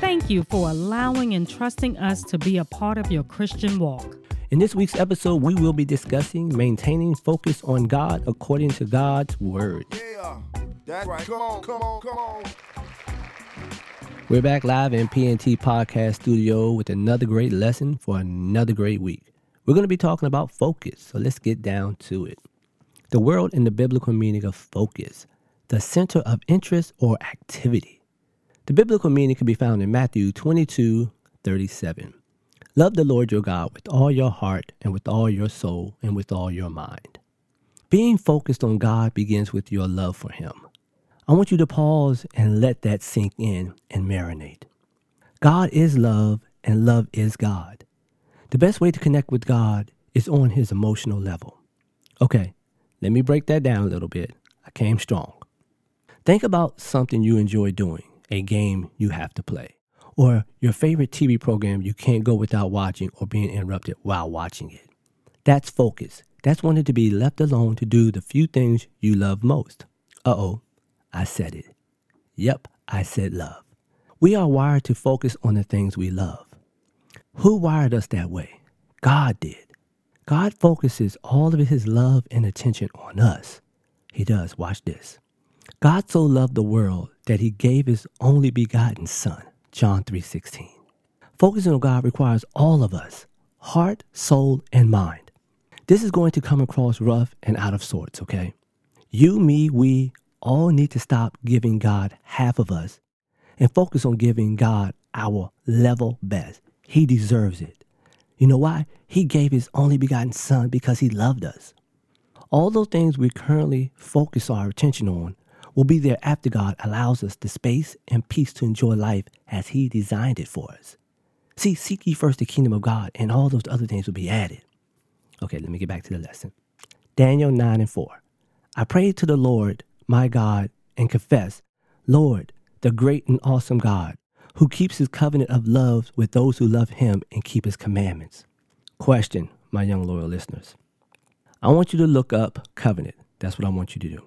Thank you for allowing and trusting us to be a part of your Christian walk. In this week's episode, we will be discussing maintaining focus on God according to God's Word. Yeah, that's right. Come on, come on, come on. We're back live in PNT Podcast Studio with another great lesson for another great week. We're going to be talking about focus, so let's get down to it. The world in the biblical meaning of focus, the center of interest or activity. The biblical meaning can be found in Matthew 22 37. Love the Lord your God with all your heart and with all your soul and with all your mind. Being focused on God begins with your love for Him. I want you to pause and let that sink in and marinate. God is love and love is God. The best way to connect with God is on his emotional level. Okay, let me break that down a little bit. I came strong. Think about something you enjoy doing, a game you have to play, or your favorite TV program you can't go without watching or being interrupted while watching it. That's focus. That's wanting to be left alone to do the few things you love most. Uh oh, I said it. Yep, I said love. We are wired to focus on the things we love. Who wired us that way? God did. God focuses all of his love and attention on us. He does. Watch this. God so loved the world that he gave his only begotten son. John 3:16. Focusing on God requires all of us, heart, soul, and mind. This is going to come across rough and out of sorts, okay? You, me, we all need to stop giving God half of us and focus on giving God our level best. He deserves it. You know why? He gave his only begotten son because he loved us. All those things we currently focus our attention on will be there after God allows us the space and peace to enjoy life as he designed it for us. See, seek ye first the kingdom of God, and all those other things will be added. Okay, let me get back to the lesson. Daniel 9 and 4. I prayed to the Lord, my God, and confess, Lord, the great and awesome God, who keeps his covenant of love with those who love him and keep his commandments. Question, my young loyal listeners. I want you to look up covenant. That's what I want you to do.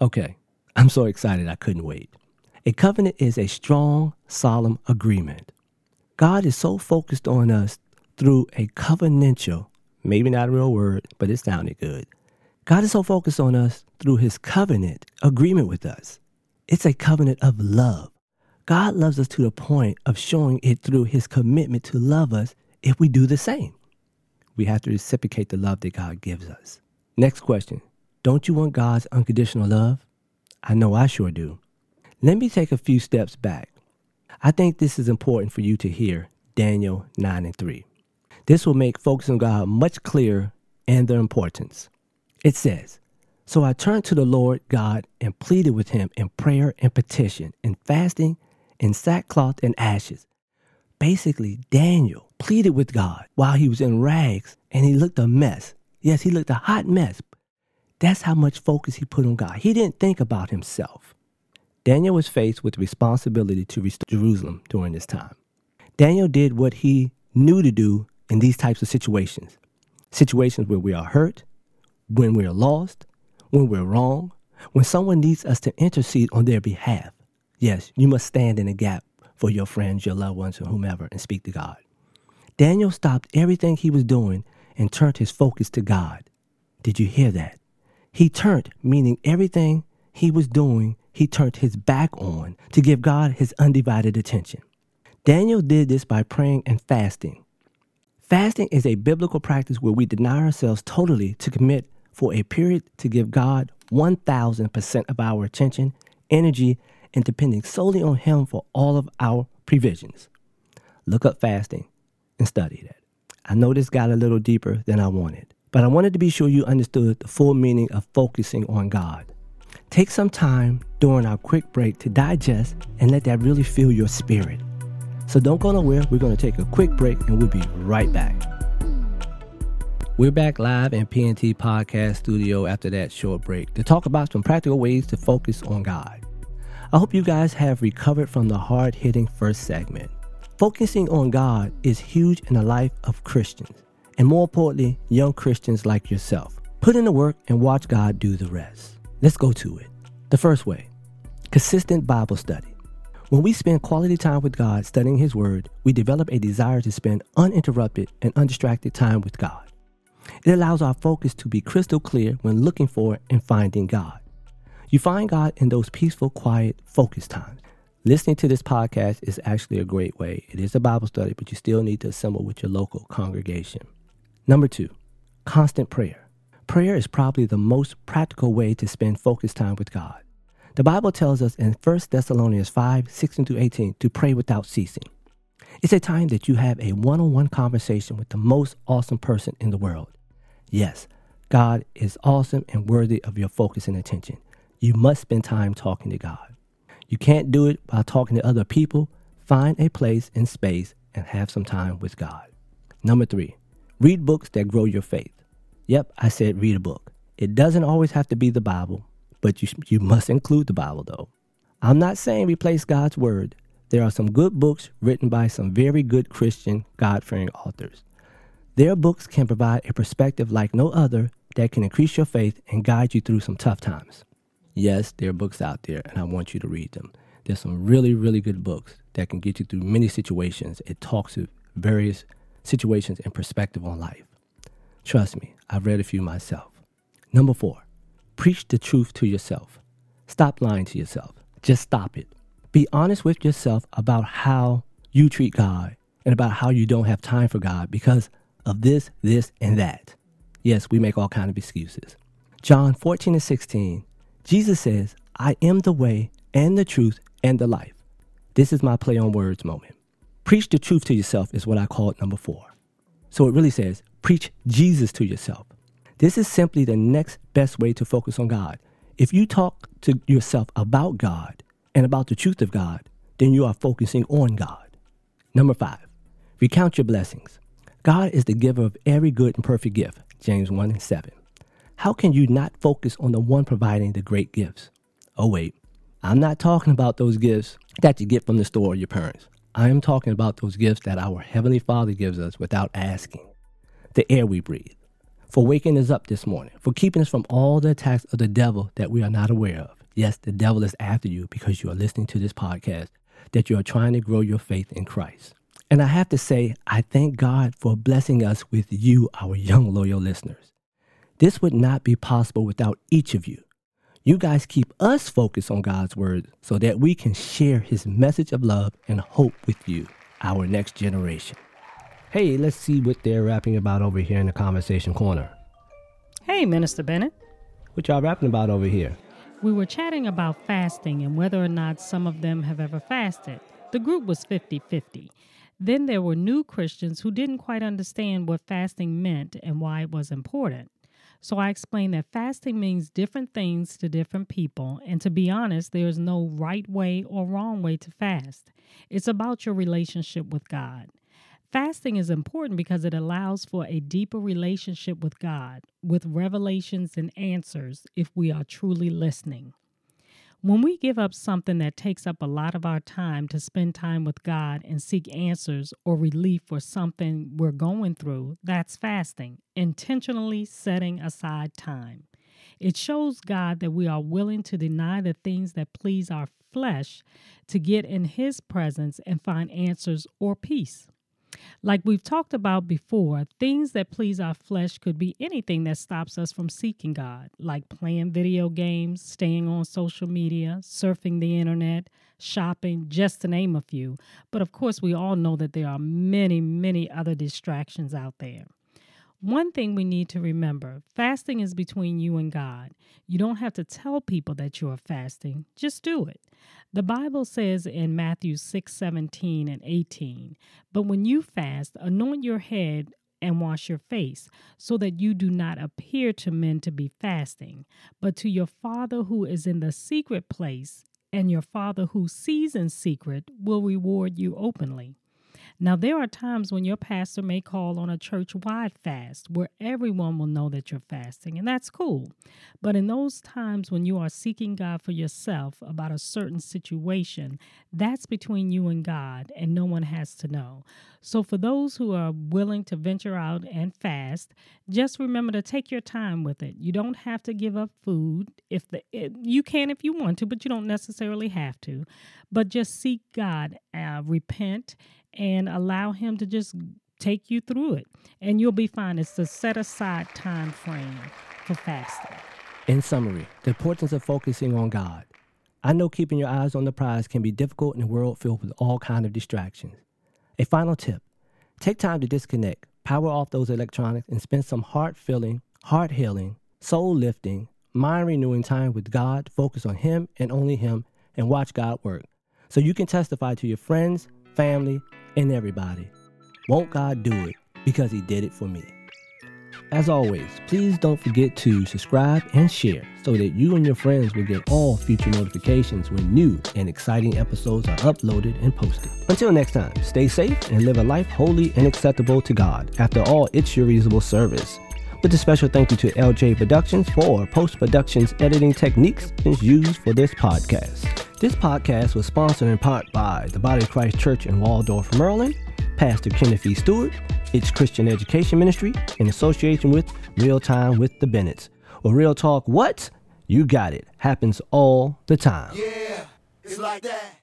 Okay, I'm so excited I couldn't wait. A covenant is a strong, solemn agreement. God is so focused on us through a covenantal, maybe not a real word, but it sounded good. God is so focused on us through his covenant agreement with us. It's a covenant of love. God loves us to the point of showing it through his commitment to love us if we do the same. We have to reciprocate the love that God gives us. Next question Don't you want God's unconditional love? I know I sure do. Let me take a few steps back. I think this is important for you to hear Daniel 9 and 3. This will make focusing on God much clearer and their importance. It says, So I turned to the Lord God and pleaded with him in prayer and petition, in fasting in sackcloth and ashes. Basically, Daniel pleaded with God while he was in rags and he looked a mess. Yes, he looked a hot mess. That's how much focus he put on God. He didn't think about himself. Daniel was faced with the responsibility to restore Jerusalem during this time. Daniel did what he knew to do in these types of situations situations where we are hurt, when we're lost, when we're wrong, when someone needs us to intercede on their behalf. Yes, you must stand in the gap for your friends, your loved ones, or whomever and speak to God. Daniel stopped everything he was doing and turned his focus to God. Did you hear that? He turned, meaning everything he was doing, he turned his back on to give God his undivided attention. Daniel did this by praying and fasting. Fasting is a biblical practice where we deny ourselves totally to commit for a period to give God 1000% of our attention, energy, and depending solely on Him for all of our provisions. Look up fasting and study that. I know this got a little deeper than I wanted, but I wanted to be sure you understood the full meaning of focusing on God. Take some time during our quick break to digest and let that really fill your spirit. So don't go nowhere. We're going to take a quick break and we'll be right back. We're back live in PNT Podcast Studio after that short break to talk about some practical ways to focus on God. I hope you guys have recovered from the hard hitting first segment. Focusing on God is huge in the life of Christians, and more importantly, young Christians like yourself. Put in the work and watch God do the rest. Let's go to it. The first way consistent Bible study. When we spend quality time with God studying His Word, we develop a desire to spend uninterrupted and undistracted time with God. It allows our focus to be crystal clear when looking for and finding God. You find God in those peaceful, quiet, focused times. Listening to this podcast is actually a great way. It is a Bible study, but you still need to assemble with your local congregation. Number two, constant prayer. Prayer is probably the most practical way to spend focused time with God. The Bible tells us in 1 Thessalonians 5 16 to 18 to pray without ceasing. It's a time that you have a one on one conversation with the most awesome person in the world. Yes, God is awesome and worthy of your focus and attention. You must spend time talking to God. You can't do it by talking to other people. Find a place and space and have some time with God. Number three, read books that grow your faith. Yep, I said read a book. It doesn't always have to be the Bible, but you, you must include the Bible though. I'm not saying replace God's Word. There are some good books written by some very good Christian, God fearing authors. Their books can provide a perspective like no other that can increase your faith and guide you through some tough times. Yes, there are books out there, and I want you to read them. There's some really, really good books that can get you through many situations. It talks to various situations and perspective on life. Trust me, I've read a few myself. Number four, preach the truth to yourself. Stop lying to yourself. Just stop it. Be honest with yourself about how you treat God and about how you don't have time for God because of this, this, and that. Yes, we make all kind of excuses. John 14 and 16, Jesus says, I am the way and the truth and the life. This is my play on words moment. Preach the truth to yourself is what I call it number four. So it really says, preach Jesus to yourself. This is simply the next best way to focus on God. If you talk to yourself about God and about the truth of God, then you are focusing on God. Number five, recount your blessings. God is the giver of every good and perfect gift, James 1 and 7. How can you not focus on the one providing the great gifts? Oh, wait, I'm not talking about those gifts that you get from the store or your parents. I am talking about those gifts that our Heavenly Father gives us without asking. The air we breathe, for waking us up this morning, for keeping us from all the attacks of the devil that we are not aware of. Yes, the devil is after you because you are listening to this podcast, that you are trying to grow your faith in Christ. And I have to say, I thank God for blessing us with you, our young, loyal listeners. This would not be possible without each of you. You guys keep us focused on God's word so that we can share his message of love and hope with you, our next generation. Hey, let's see what they're rapping about over here in the conversation corner. Hey, Minister Bennett. What y'all rapping about over here? We were chatting about fasting and whether or not some of them have ever fasted. The group was 50 50. Then there were new Christians who didn't quite understand what fasting meant and why it was important. So I explained that fasting means different things to different people, and to be honest, there is no right way or wrong way to fast. It's about your relationship with God. Fasting is important because it allows for a deeper relationship with God, with revelations and answers if we are truly listening. When we give up something that takes up a lot of our time to spend time with God and seek answers or relief for something we're going through, that's fasting, intentionally setting aside time. It shows God that we are willing to deny the things that please our flesh to get in His presence and find answers or peace. Like we've talked about before, things that please our flesh could be anything that stops us from seeking God, like playing video games, staying on social media, surfing the internet, shopping, just to name a few. But of course, we all know that there are many, many other distractions out there. One thing we need to remember fasting is between you and God. You don't have to tell people that you are fasting, just do it. The Bible says in Matthew 6 17 and 18, But when you fast, anoint your head and wash your face, so that you do not appear to men to be fasting, but to your Father who is in the secret place, and your Father who sees in secret will reward you openly. Now, there are times when your pastor may call on a church wide fast where everyone will know that you're fasting, and that's cool. But in those times when you are seeking God for yourself about a certain situation, that's between you and God, and no one has to know. So, for those who are willing to venture out and fast, just remember to take your time with it. You don't have to give up food if the it, you can if you want to, but you don't necessarily have to. But just seek God, uh, repent, and allow Him to just take you through it, and you'll be fine. It's the set aside time frame for fasting. In summary, the importance of focusing on God. I know keeping your eyes on the prize can be difficult in a world filled with all kind of distractions. A final tip take time to disconnect, power off those electronics, and spend some heart filling, heart healing, soul lifting, mind renewing time with God. Focus on Him and only Him and watch God work. So you can testify to your friends, family, and everybody. Won't God do it because He did it for me? As always, please don't forget to subscribe and share so that you and your friends will get all future notifications when new and exciting episodes are uploaded and posted. Until next time, stay safe and live a life holy and acceptable to God. After all, it's your reasonable service. With a special thank you to LJ Productions for post production's editing techniques used for this podcast. This podcast was sponsored in part by the Body of Christ Church in Waldorf, Maryland, Pastor Kenneth E. Stewart, its Christian Education Ministry, in association with Real Time with the Bennetts. Well, Real Talk, what? You got it. Happens all the time. Yeah, it's like that.